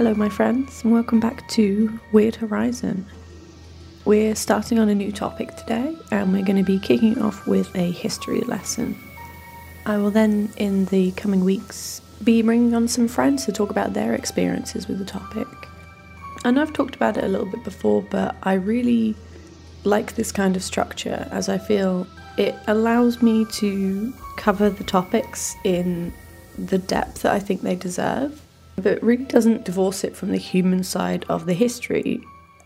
Hello, my friends, and welcome back to Weird Horizon. We're starting on a new topic today, and we're going to be kicking off with a history lesson. I will then, in the coming weeks, be bringing on some friends to talk about their experiences with the topic. I know I've talked about it a little bit before, but I really like this kind of structure as I feel it allows me to cover the topics in the depth that I think they deserve, but really doesn't divorce it from the human side of the history.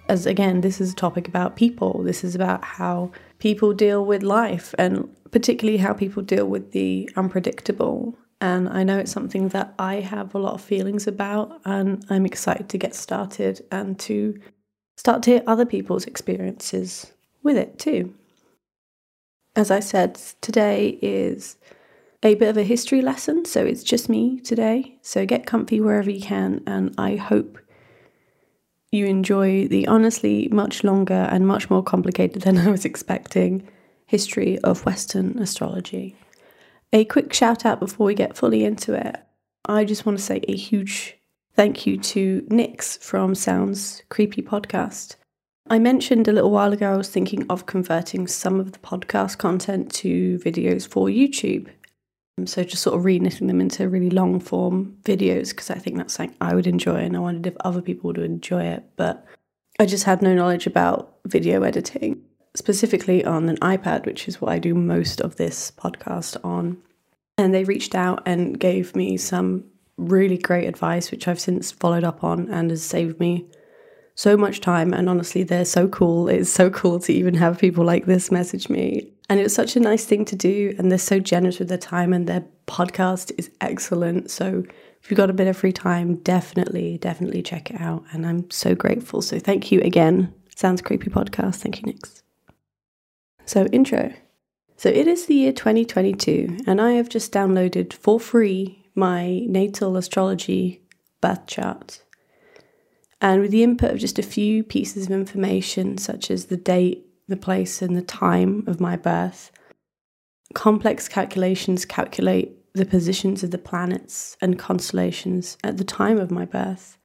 As again, this is a topic about people, this is about how people deal with life, and particularly how people deal with the unpredictable. And I know it's something that I have a lot of feelings about, and I'm excited to get started and to start to hear other people's experiences with it too. As I said, today is a bit of a history lesson, so it's just me today. So get comfy wherever you can, and I hope you enjoy the honestly much longer and much more complicated than I was expecting history of Western astrology. A quick shout out before we get fully into it. I just want to say a huge thank you to Nix from Sounds Creepy Podcast. I mentioned a little while ago I was thinking of converting some of the podcast content to videos for YouTube. Um, so just sort of reknitting them into really long form videos because I think that's something I would enjoy and I wondered if other people would enjoy it. But I just had no knowledge about video editing, specifically on an iPad, which is what I do most of this podcast on. And they reached out and gave me some really great advice, which I've since followed up on and has saved me so much time. And honestly, they're so cool. It's so cool to even have people like this message me. And it's such a nice thing to do. And they're so generous with their time, and their podcast is excellent. So if you've got a bit of free time, definitely, definitely check it out. And I'm so grateful. So thank you again. Sounds creepy podcast. Thank you, Nix. So, intro. So it is the year 2022, and I have just downloaded for free my natal astrology birth chart and with the input of just a few pieces of information, such as the date, the place, and the time of my birth, complex calculations calculate the positions of the planets and constellations at the time of my birth,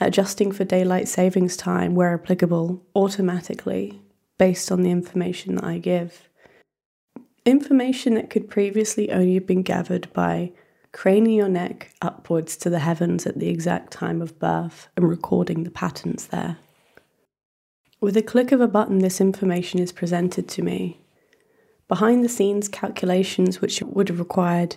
adjusting for daylight savings time where applicable automatically based on the information that I give. Information that could previously only have been gathered by craning your neck upwards to the heavens at the exact time of birth and recording the patterns there. With a click of a button, this information is presented to me. Behind the scenes calculations, which would have required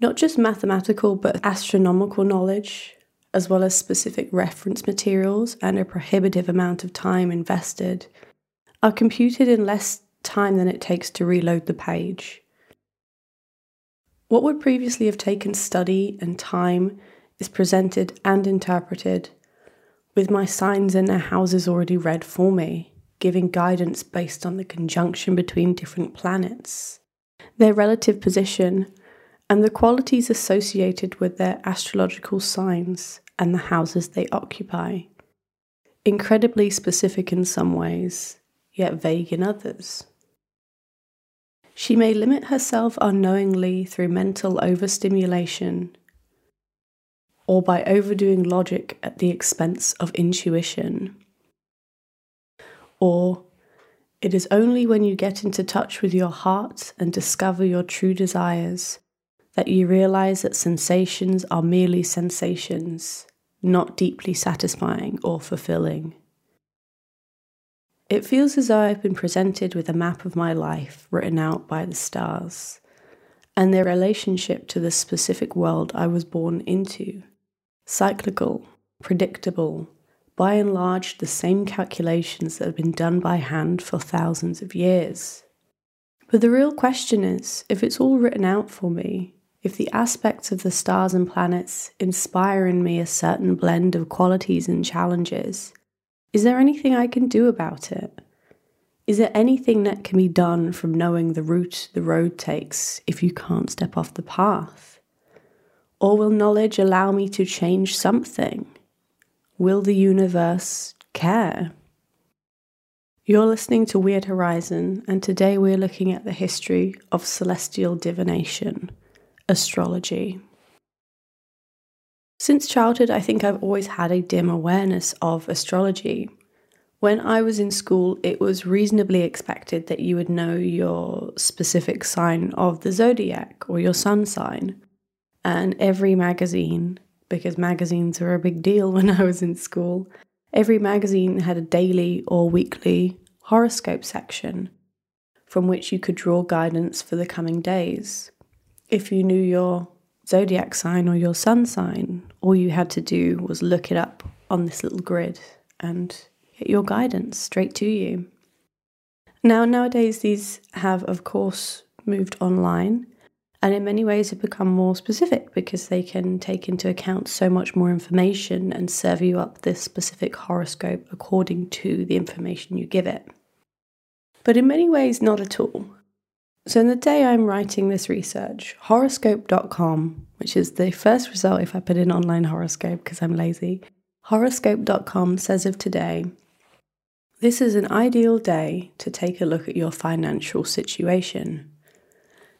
not just mathematical but astronomical knowledge, as well as specific reference materials and a prohibitive amount of time invested, are computed in less time than it takes to reload the page. What would previously have taken study and time is presented and interpreted, with my signs and their houses already read for me, giving guidance based on the conjunction between different planets, their relative position, and the qualities associated with their astrological signs and the houses they occupy. Incredibly specific in some ways, yet vague in others. She may limit herself unknowingly through mental overstimulation or by overdoing logic at the expense of intuition. Or it is only when you get into touch with your heart and discover your true desires that you realize that sensations are merely sensations, not deeply satisfying or fulfilling. It feels as though I've been presented with a map of my life written out by the stars and their relationship to the specific world I was born into. Cyclical, predictable, by and large the same calculations that have been done by hand for thousands of years. But the real question is if it's all written out for me, if the aspects of the stars and planets inspire in me a certain blend of qualities and challenges, is there anything I can do about it? Is there anything that can be done from knowing the route the road takes if you can't step off the path? Or will knowledge allow me to change something? Will the universe care? You're listening to Weird Horizon, and today we're looking at the history of celestial divination, astrology. Since childhood, I think I've always had a dim awareness of astrology. When I was in school, it was reasonably expected that you would know your specific sign of the zodiac or your sun sign. And every magazine, because magazines were a big deal when I was in school, every magazine had a daily or weekly horoscope section from which you could draw guidance for the coming days. If you knew your zodiac sign or your sun sign, all you had to do was look it up on this little grid and get your guidance straight to you. Now, nowadays, these have, of course, moved online and in many ways have become more specific because they can take into account so much more information and serve you up this specific horoscope according to the information you give it. But in many ways, not at all. So, in the day I'm writing this research, horoscope.com, which is the first result if I put in online horoscope because I'm lazy, horoscope.com says of today, this is an ideal day to take a look at your financial situation.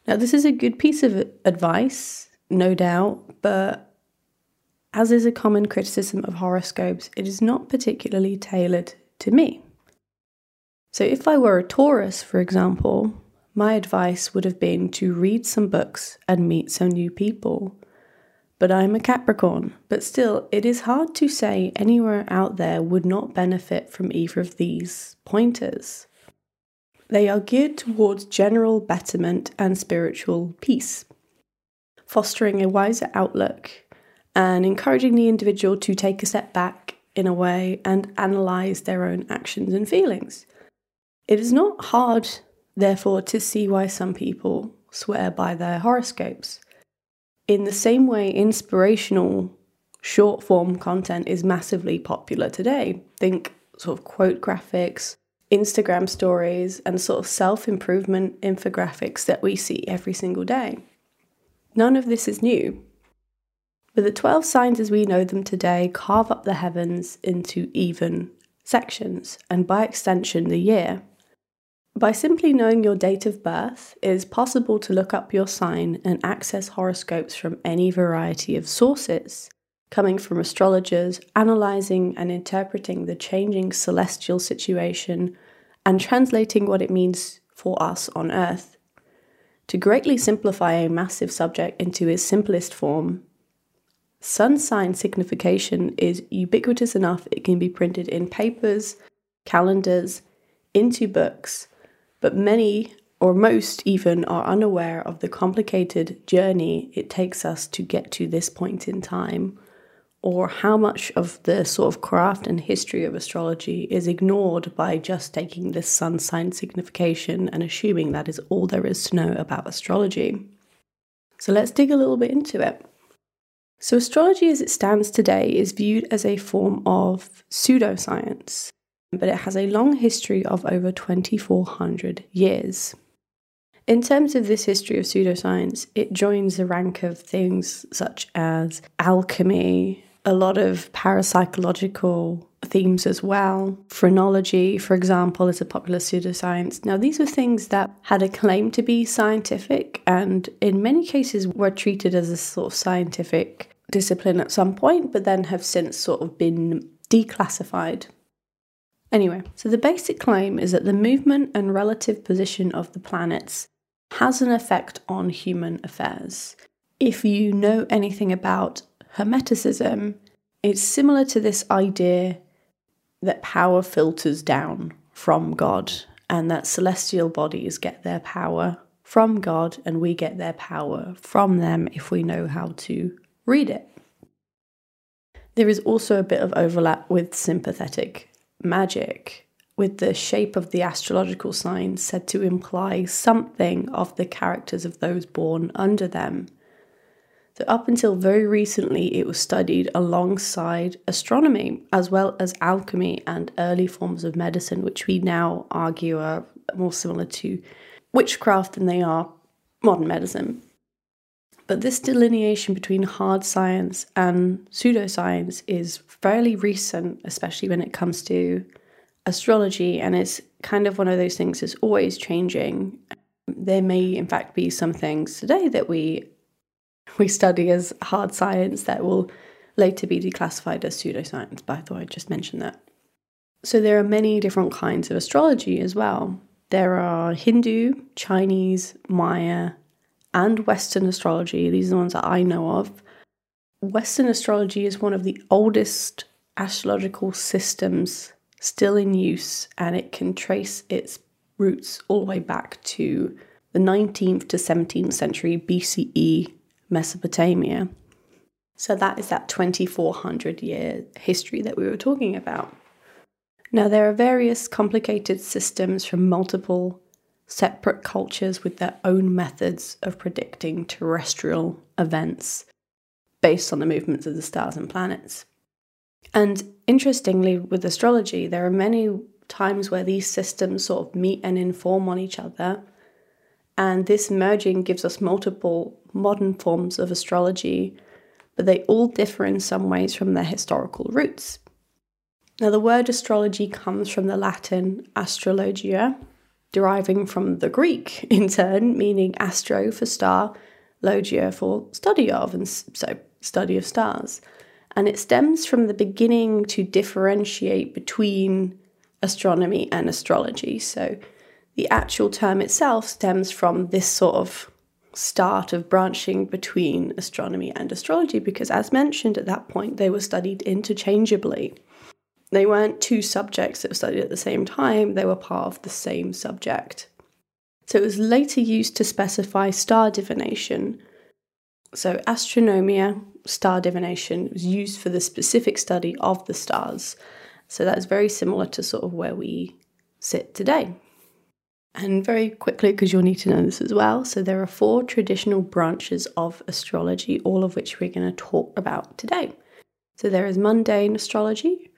Now, this is a good piece of advice, no doubt, but as is a common criticism of horoscopes, it is not particularly tailored to me. So, if I were a Taurus, for example, my advice would have been to read some books and meet some new people. But I'm a Capricorn, but still, it is hard to say anywhere out there would not benefit from either of these pointers. They are geared towards general betterment and spiritual peace, fostering a wiser outlook and encouraging the individual to take a step back in a way and analyze their own actions and feelings. It is not hard therefore, to see why some people swear by their horoscopes. In the same way, inspirational short form content is massively popular today. Think sort of quote graphics, Instagram stories, and sort of self improvement infographics that we see every single day. None of this is new. But the 12 signs as we know them today carve up the heavens into even sections, and by extension, the year. By simply knowing your date of birth, it is possible to look up your sign and access horoscopes from any variety of sources, coming from astrologers, analysing and interpreting the changing celestial situation, and translating what it means for us on Earth. To greatly simplify a massive subject into its simplest form, sun sign signification is ubiquitous enough it can be printed in papers, calendars, into books but many or most even are unaware of the complicated journey it takes us to get to this point in time, or how much of the sort of craft and history of astrology is ignored by just taking this sun sign signification and assuming that is all there is to know about astrology. So let's dig a little bit into it. So, astrology as it stands today is viewed as a form of pseudoscience, but it has a long history of over 2,400 years. In terms of this history of pseudoscience, it joins the rank of things such as alchemy, a lot of parapsychological themes as well. Phrenology, for example, is a popular pseudoscience. Now, these are things that had a claim to be scientific and in many cases were treated as a sort of scientific discipline at some point, but then have since sort of been declassified Anyway, so the basic claim is that the movement and relative position of the planets has an effect on human affairs. If you know anything about Hermeticism, it's similar to this idea that power filters down from God and that celestial bodies get their power from God and we get their power from them if we know how to read it. There is also a bit of overlap with sympathetic magic, with the shape of the astrological signs said to imply something of the characters of those born under them. So, up until very recently, it was studied alongside astronomy as well as alchemy and early forms of medicine, which we now argue are more similar to witchcraft than they are modern medicine. But this delineation between hard science and pseudoscience is fairly recent, especially when it comes to astrology, and it's kind of one of those things that's always changing. There may, in fact, be some things today that we we study as hard science that will later be declassified as pseudoscience, but I thought I'd just mention that. So there are many different kinds of astrology as well. There are Hindu, Chinese, Maya, and Western astrology. These are the ones that I know of. Western astrology is one of the oldest astrological systems still in use, and it can trace its roots all the way back to the 19th to 17th century BCE Mesopotamia. So that is that 2400 year history that we were talking about. Now, there are various complicated systems from multiple separate cultures with their own methods of predicting terrestrial events based on the movements of the stars and planets. And interestingly, with astrology, there are many times where these systems sort of meet and inform on each other. And this merging gives us multiple modern forms of astrology, but they all differ in some ways from their historical roots. Now, the word astrology comes from the Latin astrologia, deriving from the Greek in turn, meaning astro for star, logia for study of, and so study of stars. And it stems from the beginning to differentiate between astronomy and astrology. So the actual term itself stems from this sort of start of branching between astronomy and astrology because, as mentioned at that point, they were studied interchangeably. They weren't two subjects that were studied at the same time, they were part of the same subject. So it was later used to specify star divination. So, astronomia, star divination, was used for the specific study of the stars. So, that's very similar to sort of where we sit today. And very quickly, because you'll need to know this as well. So, there are four traditional branches of astrology, all of which we're going to talk about today. So, there is mundane astrology,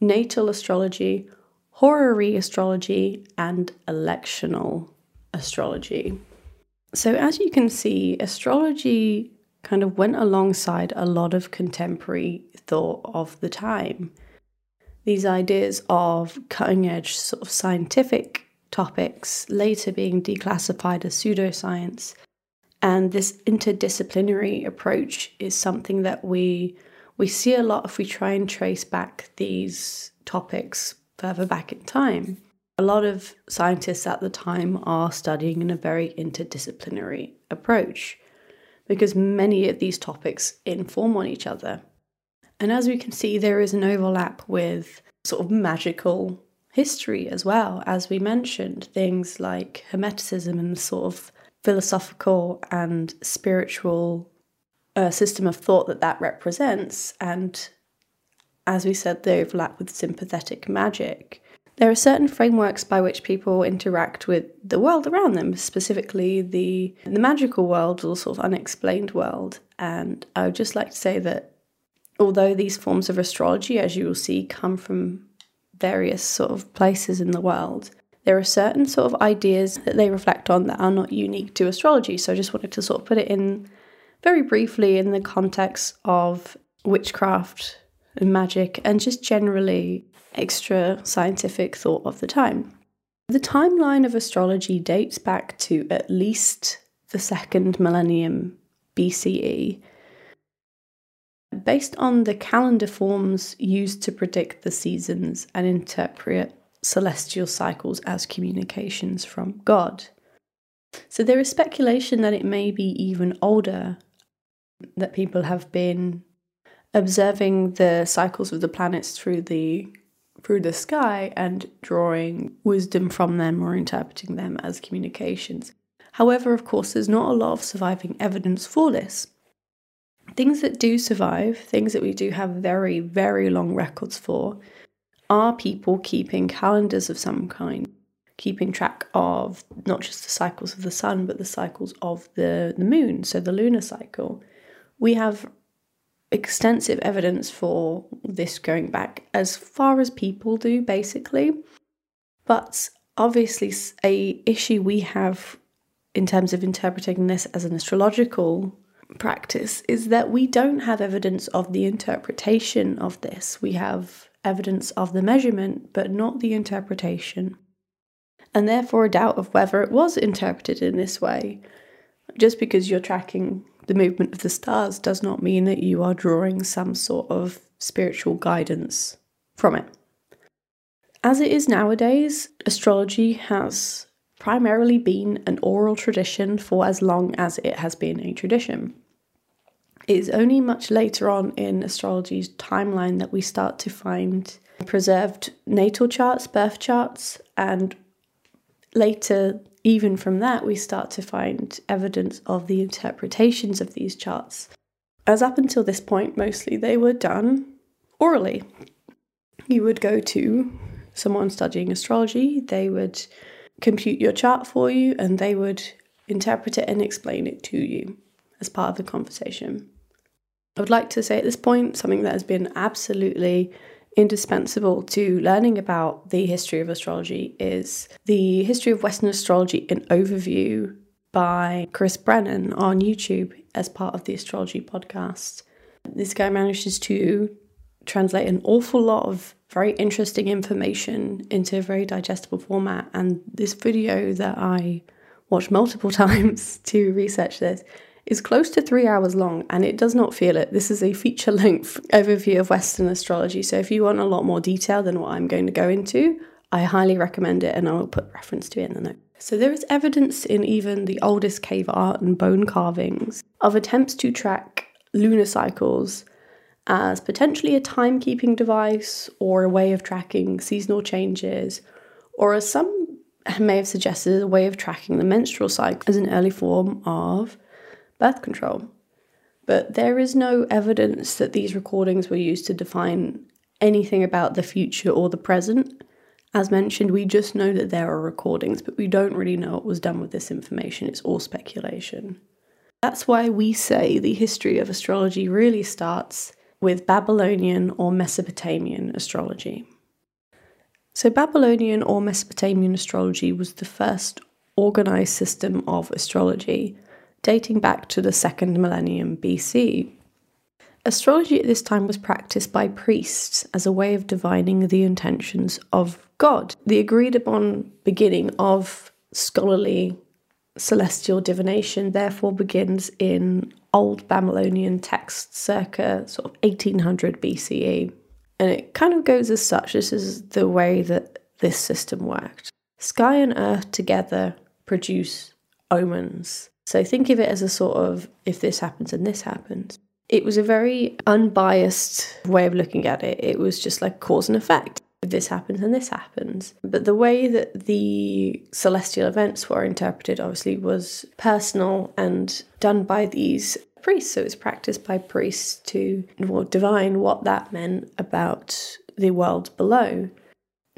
natal astrology, horary astrology, and electional astrology. So, as you can see, astrology kind of went alongside a lot of contemporary thought of the time. These ideas of cutting edge sort of scientific topics later being declassified as pseudoscience. And this interdisciplinary approach is something that we we see a lot if we try and trace back these topics further back in time. A lot of scientists at the time are studying in a very interdisciplinary approach because many of these topics inform on each other. And as we can see, there is an overlap with sort of magical history as well, as we mentioned, things like Hermeticism and the sort of philosophical and spiritual uh, system of thought that that represents. And as we said, the overlap with sympathetic magic. There are certain frameworks by which people interact with the world around them, specifically the, the magical world or sort of unexplained world. And I would just like to say that although these forms of astrology, as you will see, come from various sort of places in the world, there are certain sort of ideas that they reflect on that are not unique to astrology. So I just wanted to sort of put it in very briefly in the context of witchcraft and magic and just generally extra scientific thought of the time. The timeline of astrology dates back to at least the second millennium BCE, based on the calendar forms used to predict the seasons and interpret celestial cycles as communications from God. So there is speculation that it may be even older, that people have been observing the cycles of the planets through the through the sky and drawing wisdom from them or interpreting them as communications. However, of course, there's not a lot of surviving evidence for this. Things that do survive, things that we do have very, very long records for, are people keeping calendars of some kind, keeping track of not just the cycles of the sun, but the cycles of the, the moon, so the lunar cycle. We have extensive evidence for this going back as far as people do, basically. But obviously, a issue we have in terms of interpreting this as an astrological practice is that we don't have evidence of the interpretation of this. We have evidence of the measurement, but not the interpretation. And therefore, a doubt of whether it was interpreted in this way. Just because you're tracking the movement of the stars does not mean that you are drawing some sort of spiritual guidance from it. As it is nowadays, astrology has primarily been an oral tradition for as long as it has been a tradition. It is only much later on in astrology's timeline that we start to find preserved natal charts, birth charts, and later, even from that, we start to find evidence of the interpretations of these charts. As up until this point, mostly they were done orally. You would go to someone studying astrology, they would compute your chart for you, and they would interpret it and explain it to you as part of the conversation. I would like to say at this point something that has been absolutely indispensable to learning about the history of astrology is the History of Western Astrology in Overview by Chris Brennan on YouTube as part of the astrology podcast. This guy manages to translate an awful lot of very interesting information into a very digestible format. And this video that I watched multiple times to research this is close to three hours long and it does not feel it. This is a feature length overview of Western astrology. So if you want a lot more detail than what I'm going to go into, I highly recommend it and I will put reference to it in the note. So there is evidence in even the oldest cave art and bone carvings of attempts to track lunar cycles as potentially a timekeeping device or a way of tracking seasonal changes, or as some may have suggested, a way of tracking the menstrual cycle as an early form of birth control. But there is no evidence that these recordings were used to define anything about the future or the present. As mentioned, we just know that there are recordings, but we don't really know what was done with this information. It's all speculation. That's why we say the history of astrology really starts with Babylonian or Mesopotamian astrology. So, Babylonian or Mesopotamian astrology was the first organized system of astrology dating back to the second millennium BC. Astrology at this time was practiced by priests as a way of divining the intentions of God. The agreed upon beginning of scholarly celestial divination therefore begins in Old Babylonian texts circa sort of 1800 BCE. And it kind of goes as such. This is the way that this system worked. Sky and earth together produce omens. So think of it as a sort of if this happens and this happens. It was a very unbiased way of looking at it. It was just like cause and effect. If this happens and this happens. But the way that the celestial events were interpreted, obviously, was personal and done by these priests. So it was practiced by priests to well, divine what that meant about the world below.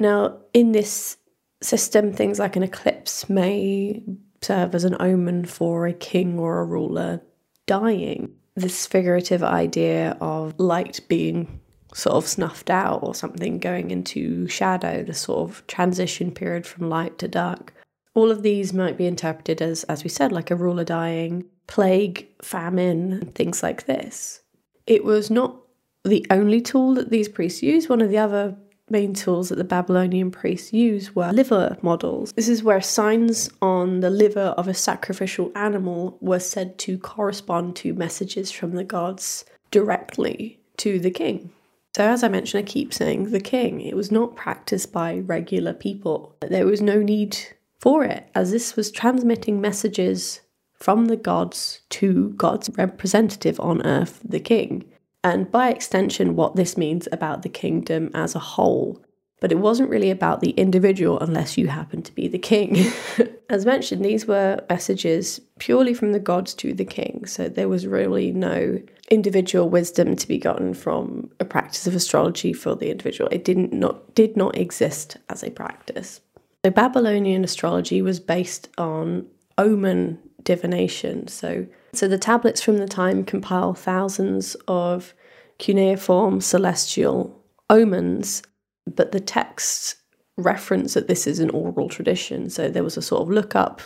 Now, in this system, things like an eclipse may serve as an omen for a king or a ruler dying. This figurative idea of light being sort of snuffed out or something going into shadow, the sort of transition period from light to dark. All of these might be interpreted as, as we said, like a ruler dying, plague, famine, things like this. It was not the only tool that these priests used. One of the other main tools that the Babylonian priests used were liver models. This is where signs on the liver of a sacrificial animal were said to correspond to messages from the gods directly to the king. So, as I mentioned, I keep saying the king. It was not practiced by regular people. There was no need for it, as this was transmitting messages from the gods to God's representative on earth, the king and by extension, what this means about the kingdom as a whole. But it wasn't really about the individual unless you happen to be the king. as mentioned, these were messages purely from the gods to the king, so there was really no individual wisdom to be gotten from a practice of astrology for the individual. It didn't not did not exist as a practice. So Babylonian astrology was based on omen divination. So so the tablets from the time compile thousands of cuneiform celestial omens, but the texts reference that this is an oral tradition. So there was a sort of lookup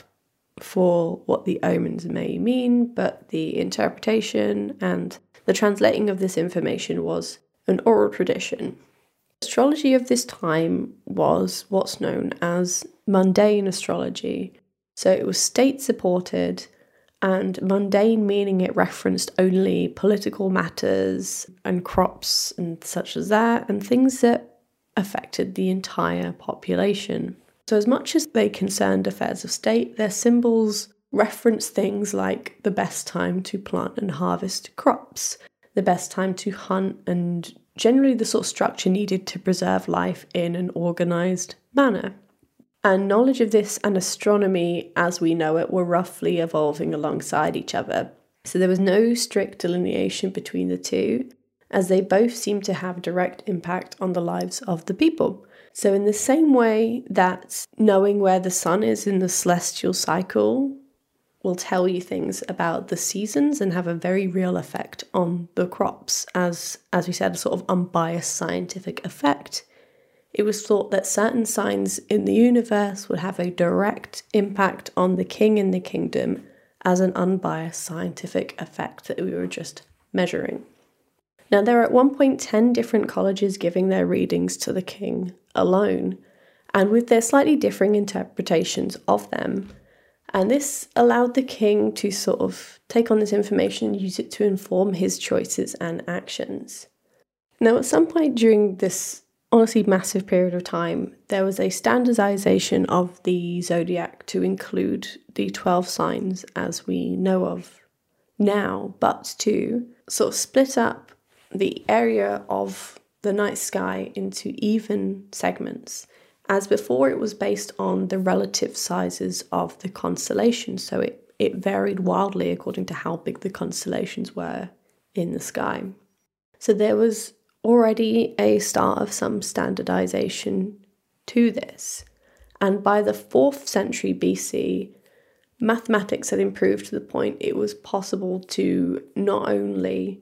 for what the omens may mean, but the interpretation and the translating of this information was an oral tradition. Astrology of this time was what's known as mundane astrology. So it was state supported and mundane meaning it referenced only political matters and crops and such as that, and things that affected the entire population. So, as much as they concerned affairs of state, their symbols reference things like the best time to plant and harvest crops, the best time to hunt, and generally the sort of structure needed to preserve life in an organized manner. And knowledge of this and astronomy as we know it were roughly evolving alongside each other. So there was no strict delineation between the two, as they both seem to have direct impact on the lives of the people. So, in the same way that knowing where the sun is in the celestial cycle will tell you things about the seasons and have a very real effect on the crops, as as we said, a sort of unbiased scientific effect. It was thought that certain signs in the universe would have a direct impact on the king in the kingdom as an unbiased scientific effect that we were just measuring. Now, there are at one point 10 different colleges giving their readings to the king alone, and with their slightly differing interpretations of them. And this allowed the king to sort of take on this information and use it to inform his choices and actions. Now, at some point during this honestly massive period of time, there was a standardization of the zodiac to include the 12 signs as we know of now, but to sort of split up the area of the night sky into even segments. As before, it was based on the relative sizes of the constellations, so it, it varied wildly according to how big the constellations were in the sky. So there was already a start of some standardization to this. And by the 4th century BC, mathematics had improved to the point it was possible to not only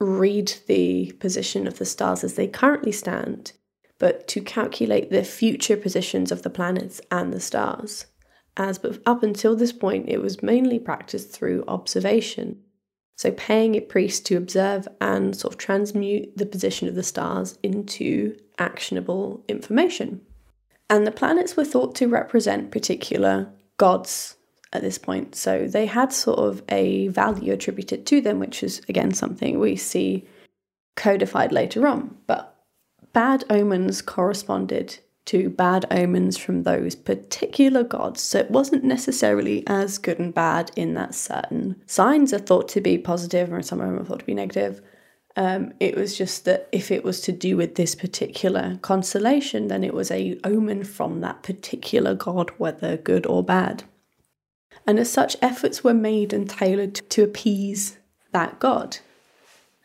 read the position of the stars as they currently stand, but to calculate the future positions of the planets and the stars. As up until this point, it was mainly practiced through observation. So, paying a priest to observe and sort of transmute the position of the stars into actionable information. And the planets were thought to represent particular gods at this point. So, they had sort of a value attributed to them, which is again something we see codified later on. But bad omens corresponded to bad omens from those particular gods. So it wasn't necessarily as good and bad in that certain signs are thought to be positive or some of them are thought to be negative. Um, it was just that if it was to do with this particular constellation, then it was a omen from that particular god, whether good or bad. And as such, efforts were made and tailored to, to appease that god.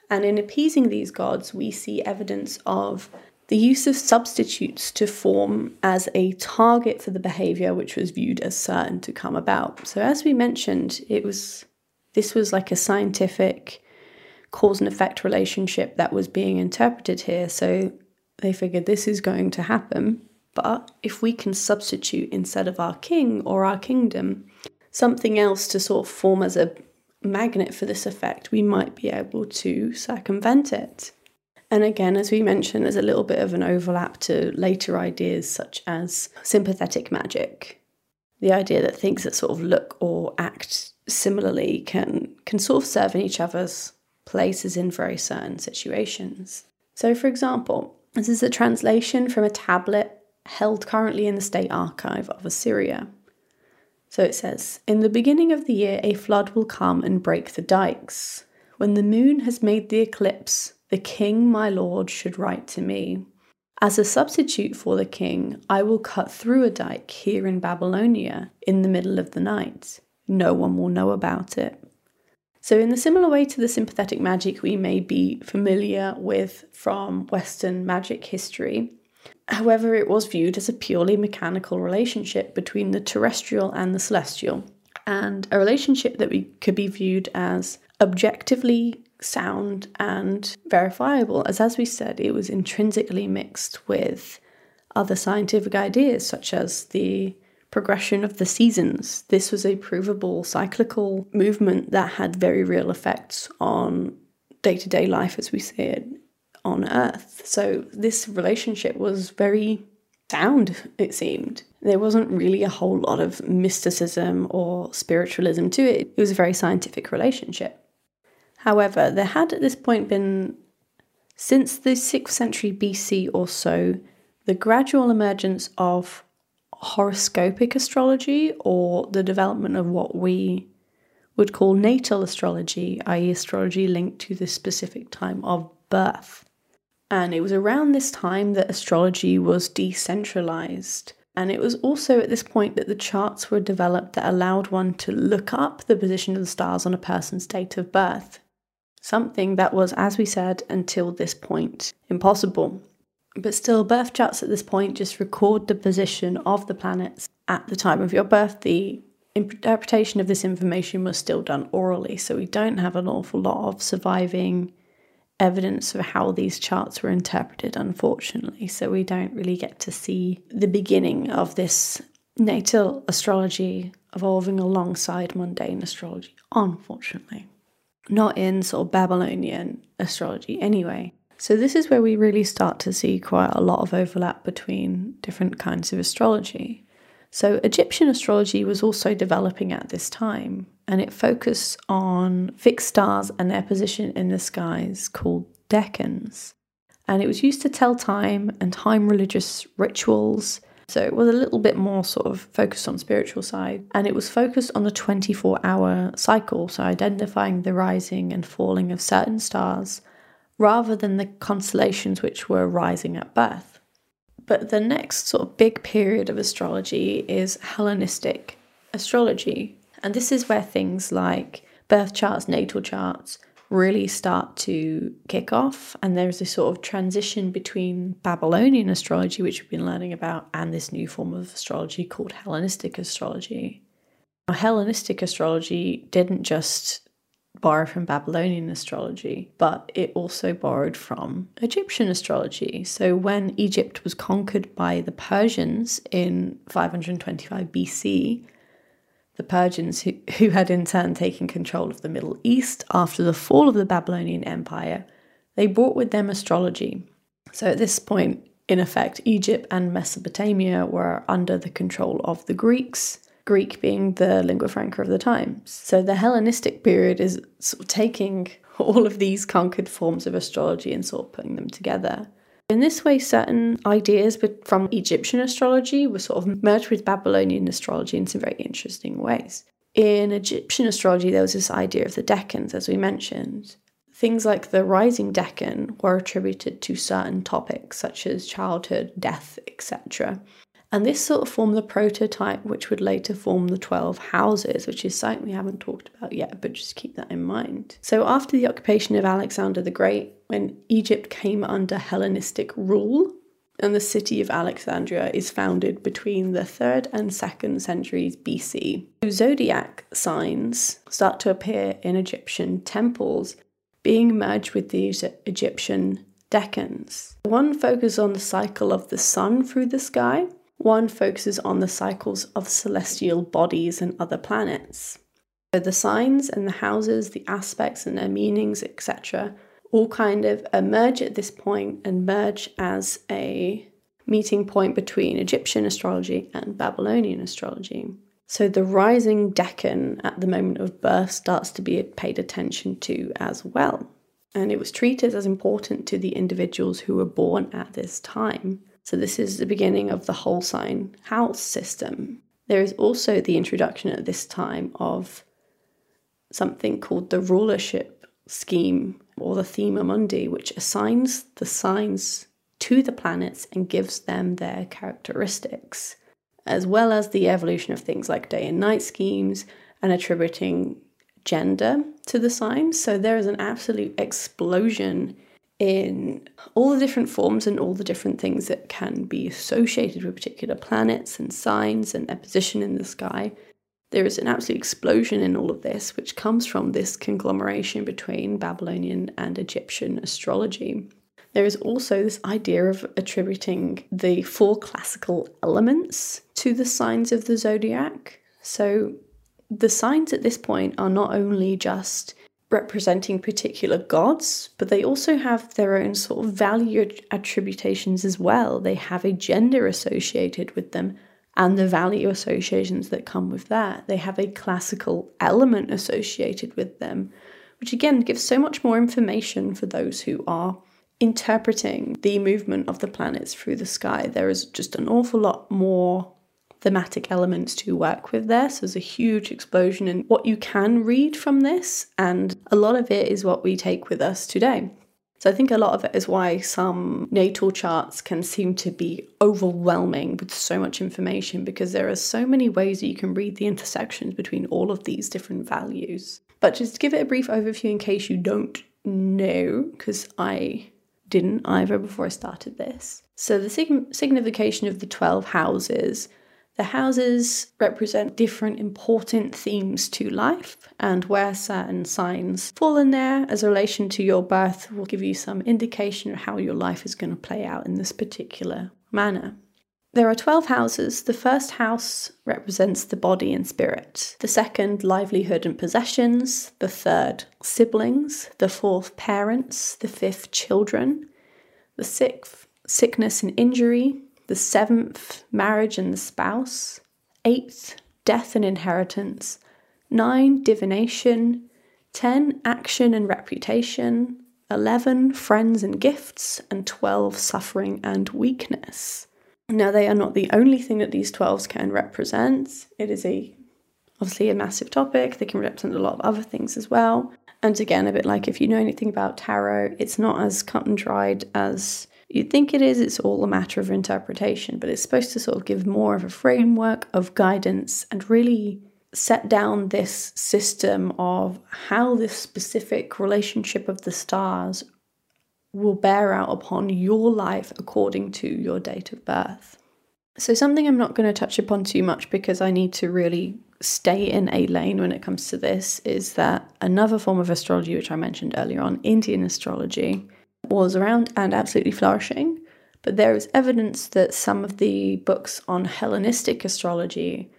And in appeasing these gods, we see evidence of the use of substitutes to form as a target for the behavior which was viewed as certain to come about. So as we mentioned, it was this was like a scientific cause and effect relationship that was being interpreted here. So they figured this is going to happen, but if we can substitute instead of our king or our kingdom something else to sort of form as a magnet for this effect, we might be able to circumvent it. And again, as we mentioned, there's a little bit of an overlap to later ideas such as sympathetic magic. The idea that things that sort of look or act similarly can, can sort of serve in each other's places in very certain situations. So, for example, this is a translation from a tablet held currently in the State Archive of Assyria. So it says, In the beginning of the year, a flood will come and break the dikes. When the moon has made the eclipse, the king, my lord, should write to me. As a substitute for the king, I will cut through a dike here in Babylonia in the middle of the night. No one will know about it. So, in the similar way to the sympathetic magic we may be familiar with from Western magic history, however, it was viewed as a purely mechanical relationship between the terrestrial and the celestial, and a relationship that we could be viewed as objectively sound and verifiable, as as we said, it was intrinsically mixed with other scientific ideas such as the progression of the seasons. This was a provable cyclical movement that had very real effects on day to day life as we see it on Earth. So this relationship was very sound, it seemed. There wasn't really a whole lot of mysticism or spiritualism to it. It was a very scientific relationship. However, there had at this point been, since the 6th century BC or so, the gradual emergence of horoscopic astrology or the development of what we would call natal astrology, i.e., astrology linked to the specific time of birth. And it was around this time that astrology was decentralized. And it was also at this point that the charts were developed that allowed one to look up the position of the stars on a person's date of birth. Something that was, as we said, until this point impossible. But still, birth charts at this point just record the position of the planets at the time of your birth. The interpretation of this information was still done orally, so we don't have an awful lot of surviving evidence of how these charts were interpreted, unfortunately. So we don't really get to see the beginning of this natal astrology evolving alongside mundane astrology, unfortunately. Not in sort of Babylonian astrology, anyway. So, this is where we really start to see quite a lot of overlap between different kinds of astrology. So, Egyptian astrology was also developing at this time, and it focused on fixed stars and their position in the skies called decans. And it was used to tell time and time religious rituals. So it was a little bit more sort of focused on spiritual side. And it was focused on the 24 hour cycle, so identifying the rising and falling of certain stars rather than the constellations which were rising at birth. But the next sort of big period of astrology is Hellenistic astrology. And this is where things like birth charts, natal charts really start to kick off. And there's this sort of transition between Babylonian astrology, which we've been learning about, and this new form of astrology called Hellenistic astrology. Now, Hellenistic astrology didn't just borrow from Babylonian astrology, but it also borrowed from Egyptian astrology. So when Egypt was conquered by the Persians in 525 BC, the Persians, who, who had in turn taken control of the Middle East after the fall of the Babylonian Empire, they brought with them astrology. So at this point, in effect, Egypt and Mesopotamia were under the control of the Greeks, Greek being the lingua franca of the times. So the Hellenistic period is sort of taking all of these conquered forms of astrology and sort of putting them together. In this way, certain ideas from Egyptian astrology were sort of merged with Babylonian astrology in some very interesting ways. In Egyptian astrology, there was this idea of the decans, as we mentioned. Things like the rising decan were attributed to certain topics, such as childhood, death, etc. And this sort of formed the prototype, which would later form the 12 houses, which is something we haven't talked about yet, but just keep that in mind. So, after the occupation of Alexander the Great, when Egypt came under Hellenistic rule, and the city of Alexandria is founded between the 3rd and 2nd centuries BC. Zodiac signs start to appear in Egyptian temples, being merged with these Egyptian decans. One focuses on the cycle of the sun through the sky, one focuses on the cycles of celestial bodies and other planets. So the signs and the houses, the aspects and their meanings, etc., all kind of emerge at this point and merge as a meeting point between Egyptian astrology and Babylonian astrology. So the rising decan at the moment of birth starts to be paid attention to as well. And it was treated as important to the individuals who were born at this time. So, this is the beginning of the whole sign house system. There is also the introduction at this time of something called the rulership scheme or the thema mundi, which assigns the signs to the planets and gives them their characteristics, as well as the evolution of things like day and night schemes and attributing gender to the signs. So there is an absolute explosion in all the different forms and all the different things that can be associated with particular planets and signs and their position in the sky. There is an absolute explosion in all of this, which comes from this conglomeration between Babylonian and Egyptian astrology. There is also this idea of attributing the four classical elements to the signs of the zodiac. So the signs at this point are not only just representing particular gods, but they also have their own sort of value attributations as well. They have a gender associated with them and the value associations that come with that. They have a classical element associated with them, which again gives so much more information for those who are interpreting the movement of the planets through the sky. There is just an awful lot more thematic elements to work with there. So there's a huge explosion in what you can read from this, and a lot of it is what we take with us today. So I think a lot of it is why some natal charts can seem to be overwhelming with so much information because there are so many ways that you can read the intersections between all of these different values. But just to give it a brief overview in case you don't know, because I didn't either before I started this. So the sig- signification of the 12 houses the houses represent different important themes to life, and where certain signs fall in there as a relation to your birth will give you some indication of how your life is going to play out in this particular manner. There are 12 houses. The first house represents the body and spirit, the second, livelihood and possessions, the third, siblings, the fourth, parents, the fifth, children, the sixth, sickness and injury, the seventh, marriage and the spouse, eighth, death and inheritance, nine, divination, ten, action and reputation, eleven, friends and gifts, and twelve, suffering and weakness. Now, they are not the only thing that these 12s can represent. It is a obviously a massive topic. They can represent a lot of other things as well. And again, a bit like if you know anything about tarot, it's not as cut and dried as You'd think it is, it's all a matter of interpretation, but it's supposed to sort of give more of a framework of guidance and really set down this system of how this specific relationship of the stars will bear out upon your life according to your date of birth. So, something I'm not going to touch upon too much because I need to really stay in a lane when it comes to this is that another form of astrology, which I mentioned earlier on, Indian astrology, was around and absolutely flourishing, but there is evidence that some of the books on Hellenistic astrology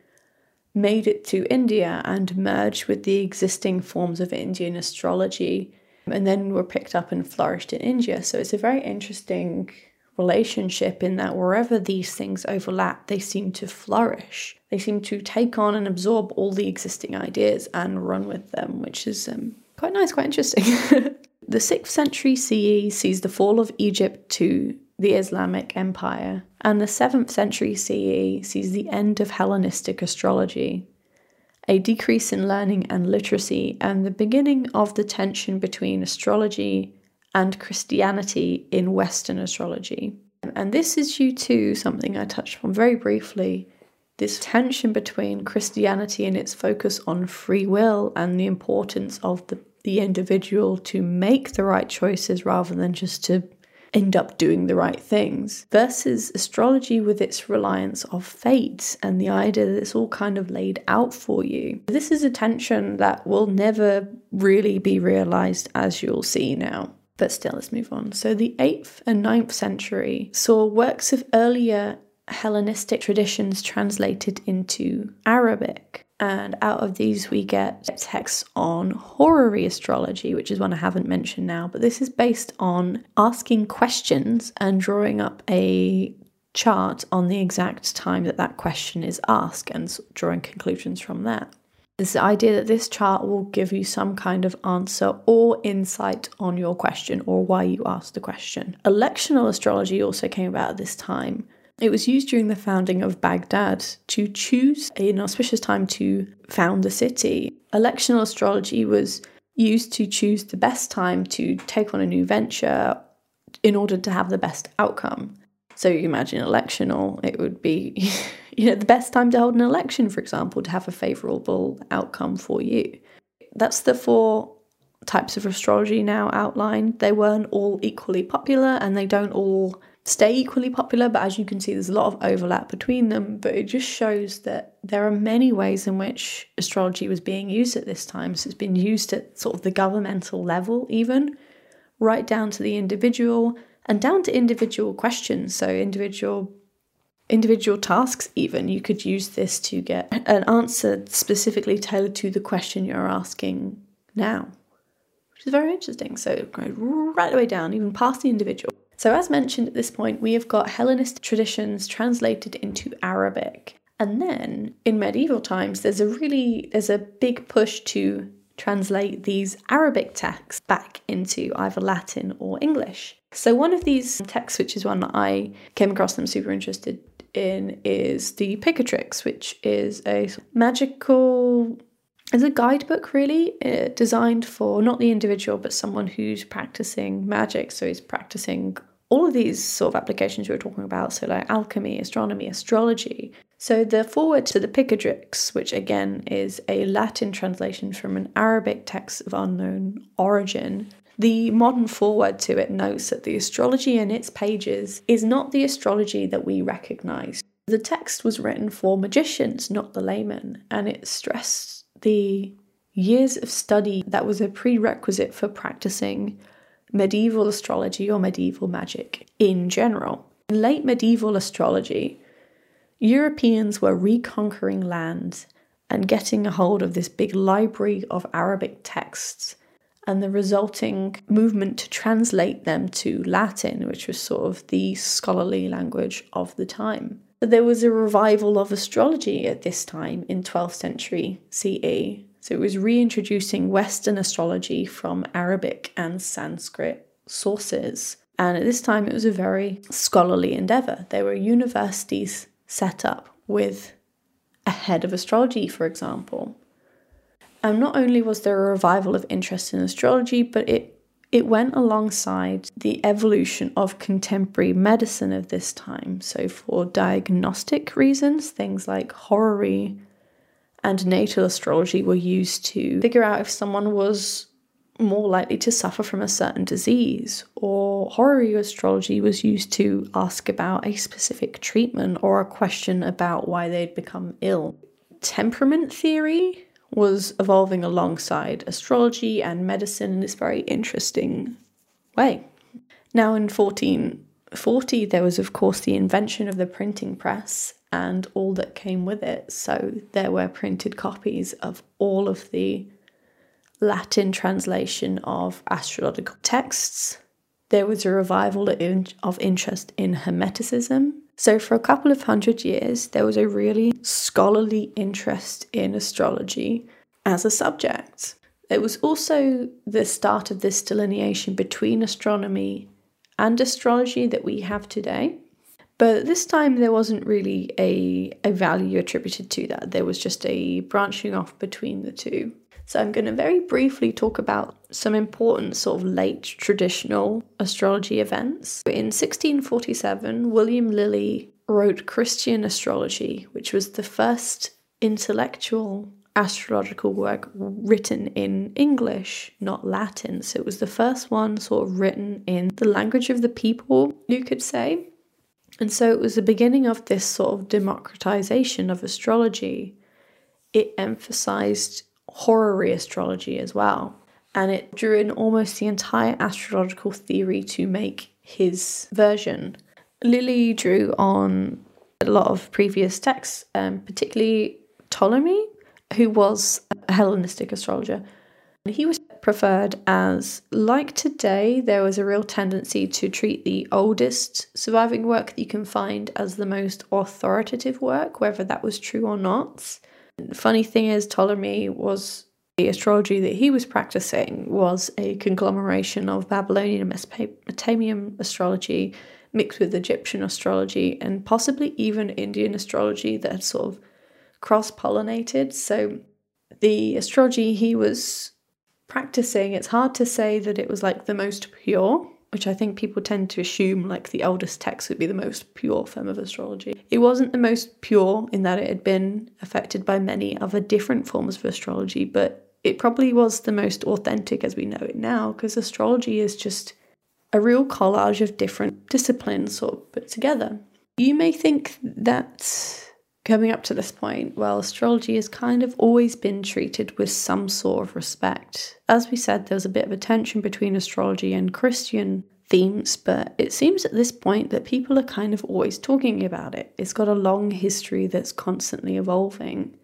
made it to India and merged with the existing forms of Indian astrology and then were picked up and flourished in India. So it's a very interesting relationship in that wherever these things overlap, they seem to flourish. They seem to take on and absorb all the existing ideas and run with them, which is um, quite nice, quite interesting. The 6th century CE sees the fall of Egypt to the Islamic Empire, and the 7th century CE sees the end of Hellenistic astrology, a decrease in learning and literacy, and the beginning of the tension between astrology and Christianity in Western astrology. And this is due to something I touched on very briefly this tension between Christianity and its focus on free will and the importance of the the individual to make the right choices rather than just to end up doing the right things, versus astrology with its reliance of fate and the idea that it's all kind of laid out for you. This is a tension that will never really be realized, as you'll see now. But still, let's move on. So, the 8th and 9th century saw works of earlier Hellenistic traditions translated into Arabic. And out of these, we get texts on horary astrology, which is one I haven't mentioned now. But this is based on asking questions and drawing up a chart on the exact time that that question is asked and drawing conclusions from that. the idea that this chart will give you some kind of answer or insight on your question or why you asked the question. Electional astrology also came about at this time, it was used during the founding of Baghdad to choose an auspicious time to found the city. Electional astrology was used to choose the best time to take on a new venture in order to have the best outcome. So you imagine electional, it would be you know the best time to hold an election, for example, to have a favourable outcome for you. That's the four types of astrology now outlined. They weren't all equally popular and they don't all stay equally popular, but as you can see, there's a lot of overlap between them. But it just shows that there are many ways in which astrology was being used at this time. So it's been used at sort of the governmental level, even right down to the individual and down to individual questions. So individual individual tasks even you could use this to get an answer specifically tailored to the question you're asking now which is very interesting. So goes right the way down, even past the individual. So, as mentioned at this point, we have got Hellenistic traditions translated into Arabic. And then in medieval times, there's a really there's a big push to translate these Arabic texts back into either Latin or English. So one of these texts, which is one that I came across and I'm super interested in, is the Picatrix, which is a magical it's a guidebook really uh, designed for not the individual but someone who's practicing magic so he's practicing all of these sort of applications we were talking about so like alchemy astronomy astrology so the foreword to the Picatrix, which again is a Latin translation from an Arabic text of unknown origin, the modern foreword to it notes that the astrology in its pages is not the astrology that we recognize. The text was written for magicians, not the layman, and it stressed the years of study that was a prerequisite for practicing medieval astrology or medieval magic in general. In late medieval astrology, Europeans were reconquering lands and getting a hold of this big library of Arabic texts and the resulting movement to translate them to Latin, which was sort of the scholarly language of the time. But there was a revival of astrology at this time in 12th century CE. So it was reintroducing Western astrology from Arabic and Sanskrit sources. And at this time, it was a very scholarly endeavor. There were universities set up with a head of astrology, for example. And not only was there a revival of interest in astrology, but it it went alongside the evolution of contemporary medicine of this time. So, for diagnostic reasons, things like horary and natal astrology were used to figure out if someone was more likely to suffer from a certain disease, or horary astrology was used to ask about a specific treatment or a question about why they'd become ill. Temperament theory was evolving alongside astrology and medicine in this very interesting way. Now, in 1440, there was, of course, the invention of the printing press and all that came with it. So, there were printed copies of all of the Latin translation of astrological texts. There was a revival of interest in Hermeticism. So, for a couple of hundred years, there was a really scholarly interest in astrology as a subject. It was also the start of this delineation between astronomy and astrology that we have today. But this time, there wasn't really a, a value attributed to that. There was just a branching off between the two. So I'm going to very briefly talk about some important sort of late traditional astrology events. In 1647, William Lilly wrote Christian Astrology, which was the first intellectual astrological work written in English, not Latin. So it was the first one sort of written in the language of the people, you could say. And so it was the beginning of this sort of democratization of astrology. It emphasized horary astrology as well. And it drew in almost the entire astrological theory to make his version. Lilly drew on a lot of previous texts, um, particularly Ptolemy, who was a Hellenistic astrologer. He was preferred as, like today, there was a real tendency to treat the oldest surviving work that you can find as the most authoritative work, whether that was true or not. Funny thing is, Ptolemy was the astrology that he was practicing was a conglomeration of Babylonian and Mesopotamian astrology mixed with Egyptian astrology and possibly even Indian astrology that had sort of cross pollinated. So, the astrology he was practicing, it's hard to say that it was like the most pure which I think people tend to assume like the oldest text would be the most pure form of astrology. It wasn't the most pure in that it had been affected by many other different forms of astrology, but it probably was the most authentic as we know it now, because astrology is just a real collage of different disciplines sort of put together. You may think that coming up to this point, well, astrology has kind of always been treated with some sort of respect. As we said, there was a bit of a tension between astrology and Christian themes, but it seems at this point that people are kind of always talking about it. It's got a long history that's constantly evolving.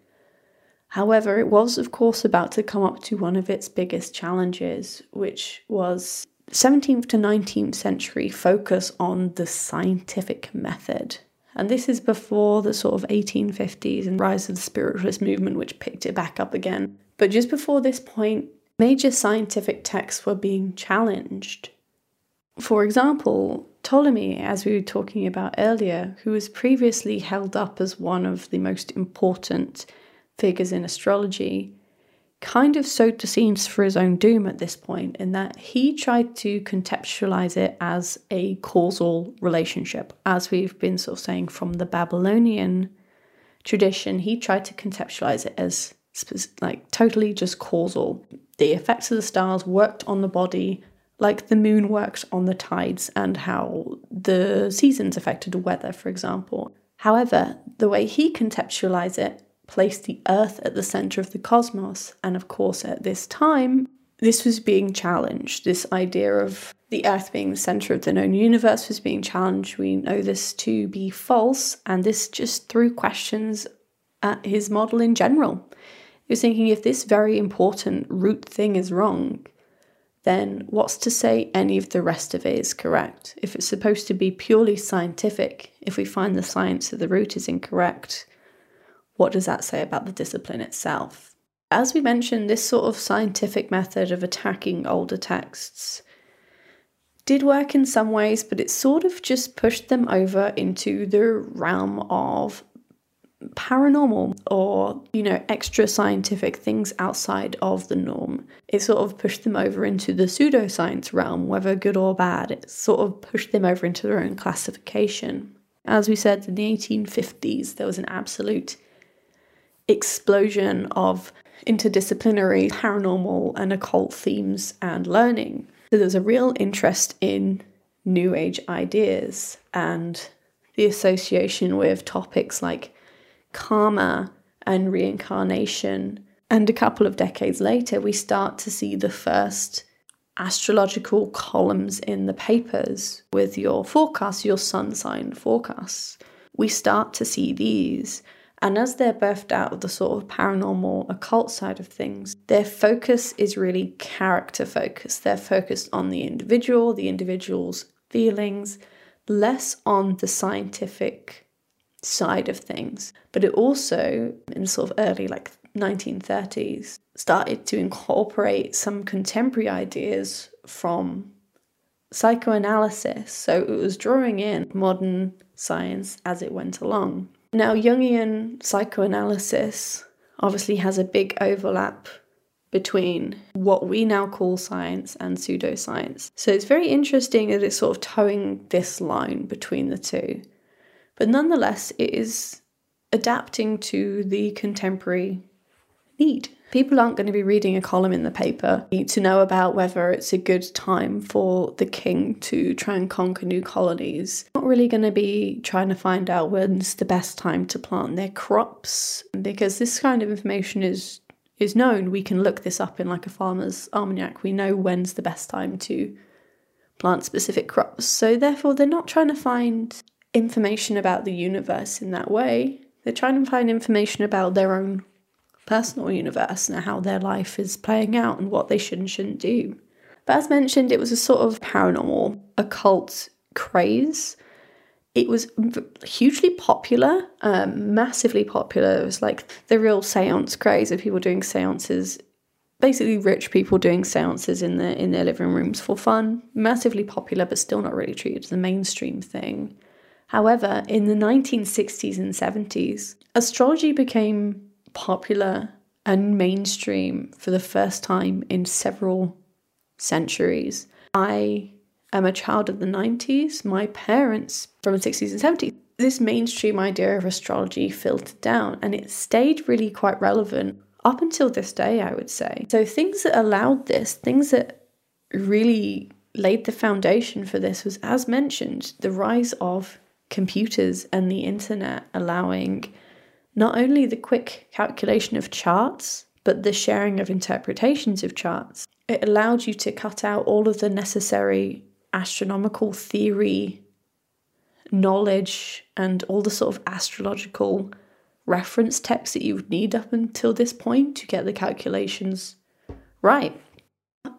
However, it was, of course, about to come up to one of its biggest challenges, which was 17th to 19th century focus on the scientific method. And this is before the sort of 1850s and rise of the spiritualist movement, which picked it back up again. But just before this point, major scientific texts were being challenged. For example, Ptolemy, as we were talking about earlier, who was previously held up as one of the most important figures in astrology, kind of sowed the seeds for his own doom at this point, in that he tried to contextualize it as a causal relationship. As we've been sort of saying from the Babylonian tradition, he tried to contextualize it as like totally just causal. The effects of the stars worked on the body like the moon worked on the tides and how the seasons affected the weather, for example. However, the way he conceptualized it placed the Earth at the center of the cosmos. And of course, at this time, this was being challenged. This idea of the Earth being the center of the known universe was being challenged. We know this to be false, and this just threw questions at his model in general. He was thinking if this very important root thing is wrong, then what's to say any of the rest of it is correct? If it's supposed to be purely scientific, if we find the science of the root is incorrect, what does that say about the discipline itself? As we mentioned, this sort of scientific method of attacking older texts did work in some ways, but it sort of just pushed them over into the realm of paranormal or, you know, extra scientific things outside of the norm. It sort of pushed them over into the pseudoscience realm, whether good or bad. It sort of pushed them over into their own classification. As we said, in the 1850s, there was an absolute explosion of interdisciplinary paranormal and occult themes and learning. So there was a real interest in New Age ideas and the association with topics like karma and reincarnation. And a couple of decades later, we start to see the first astrological columns in the papers with your forecasts, your sun sign forecasts. We start to see these and as they're birthed out of the sort of paranormal occult side of things, their focus is really character focused. They're focused on the individual, the individual's feelings, less on the scientific side of things. But it also, in sort of early like 1930s, started to incorporate some contemporary ideas from psychoanalysis. So it was drawing in modern science as it went along. Now, Jungian psychoanalysis obviously has a big overlap between what we now call science and pseudoscience. So it's very interesting that it's sort of toeing this line between the two. But nonetheless, it is adapting to the contemporary need. People aren't going to be reading a column in the paper to know about whether it's a good time for the king to try and conquer new colonies. Not really going to be trying to find out when's the best time to plant their crops because this kind of information is is known. We can look this up in like a farmer's almanac. We know when's the best time to plant specific crops. So therefore they're not trying to find information about the universe in that way. They're trying to find information about their own personal universe and how their life is playing out and what they should and shouldn't do. But as mentioned, it was a sort of paranormal occult craze. It was hugely popular, um, massively popular. It was like the real seance craze of people doing seances, basically rich people doing seances in their in their living rooms for fun. Massively popular, but still not really treated as a mainstream thing. However, in the 1960s and 70s, astrology became popular and mainstream for the first time in several centuries. I am a child of the 90s. My parents from the 60s and 70s. This mainstream idea of astrology filtered down and it stayed really quite relevant up until this day, I would say. So, things that allowed this, things that really laid the foundation for this was, as mentioned, the rise of computers and the internet allowing not only the quick calculation of charts, but the sharing of interpretations of charts. It allowed you to cut out all of the necessary astronomical theory knowledge and all the sort of astrological reference text that you would need up until this point to get the calculations right.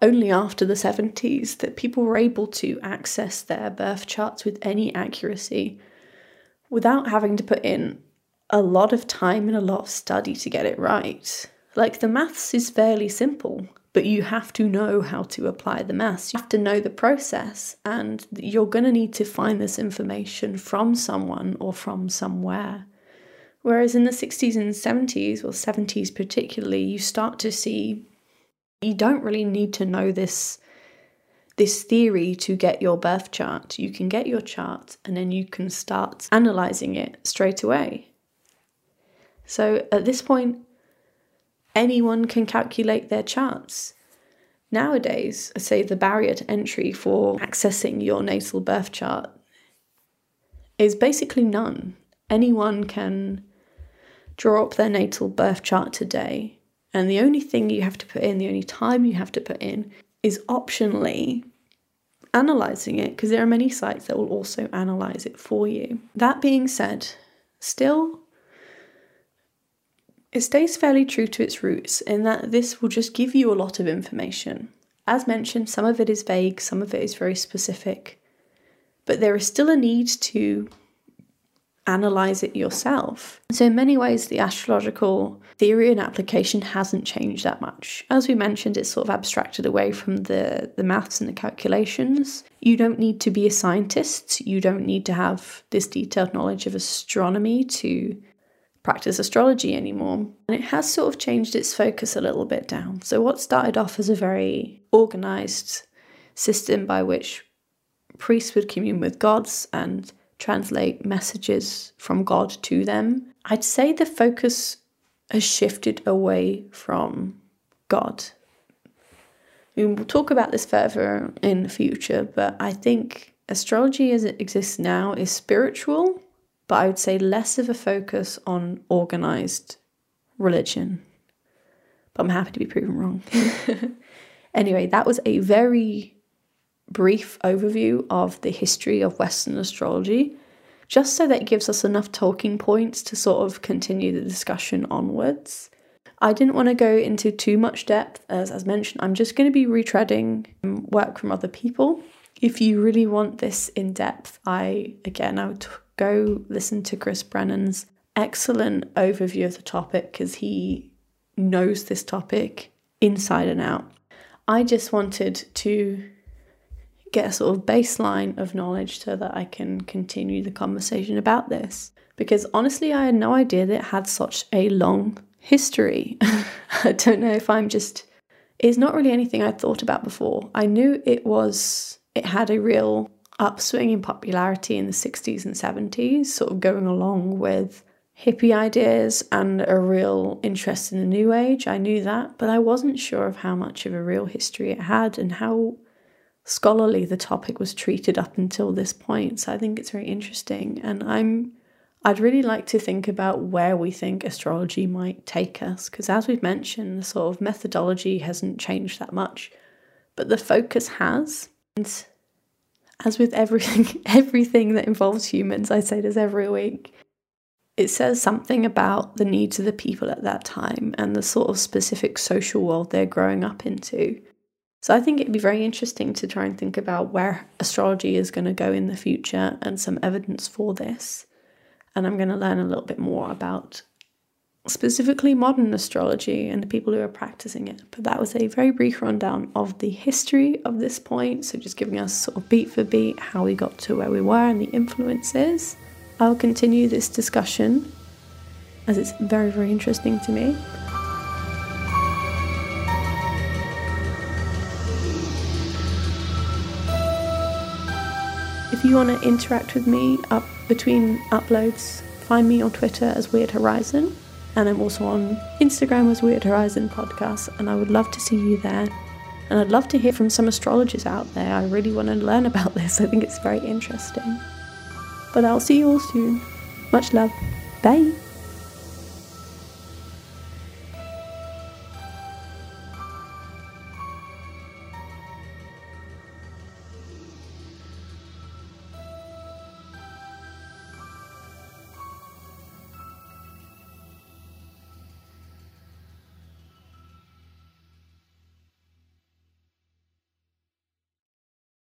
Only after the 70s that people were able to access their birth charts with any accuracy without having to put in a lot of time and a lot of study to get it right. Like the maths is fairly simple, but you have to know how to apply the maths. You have to know the process, and you're going to need to find this information from someone or from somewhere. Whereas in the 60s and 70s, or 70s particularly, you start to see you don't really need to know this this theory to get your birth chart. You can get your chart and then you can start analyzing it straight away. So at this point, anyone can calculate their charts. Nowadays, I say the barrier to entry for accessing your natal birth chart is basically none. Anyone can draw up their natal birth chart today, and the only thing you have to put in, the only time you have to put in, is optionally analysing it because there are many sites that will also analyse it for you. That being said, still it stays fairly true to its roots in that this will just give you a lot of information. As mentioned, some of it is vague, some of it is very specific, but there is still a need to analyze it yourself. So, in many ways, the astrological theory and application hasn't changed that much. As we mentioned, it's sort of abstracted away from the, the maths and the calculations. You don't need to be a scientist, you don't need to have this detailed knowledge of astronomy to practice astrology anymore. And it has sort of changed its focus a little bit down. So, what started off as a very organized system by which priests would commune with gods and translate messages from God to them, I'd say the focus has shifted away from God. I mean, we'll talk about this further in the future, but I think astrology as it exists now is spiritual but I would say less of a focus on organized religion. But I'm happy to be proven wrong. anyway, that was a very brief overview of the history of Western astrology, just so that gives us enough talking points to sort of continue the discussion onwards. I didn't want to go into too much depth, as, as mentioned, I'm just going to be retreading um, work from other people. If you really want this in depth, I again I would go listen to Chris Brennan's excellent overview of the topic because he knows this topic inside and out. I just wanted to get a sort of baseline of knowledge so that I can continue the conversation about this. Because honestly, I had no idea that it had such a long history. I don't know if I'm just. It's not really anything I'd thought about before. I knew it was. It had a real upswing in popularity in the 60s and 70s, sort of going along with hippie ideas and a real interest in the new age. I knew that, but I wasn't sure of how much of a real history it had and how scholarly the topic was treated up until this point. So I think it's very interesting and I'm I'd really like to think about where we think astrology might take us because as we've mentioned the sort of methodology hasn't changed that much but the focus has and as with everything everything that involves humans, I say this every week. It says something about the needs of the people at that time and the sort of specific social world they're growing up into. So I think it'd be very interesting to try and think about where astrology is going to go in the future and some evidence for this. And I'm going to learn a little bit more about specifically modern astrology and the people who are practicing it. But that was a very brief rundown of the history of this point, so just giving us sort of beat for beat how we got to where we were and the influences. I'll continue this discussion as it's very, very interesting to me. If you want to interact with me up between uploads, find me on Twitter as Weird Horizon and I'm also on Instagram as Weird Horizon Podcast, and I would love to see you there. And I'd love to hear from some astrologers out there. I really want to learn about this. I think it's very interesting. But I'll see you all soon. Much love. Bye.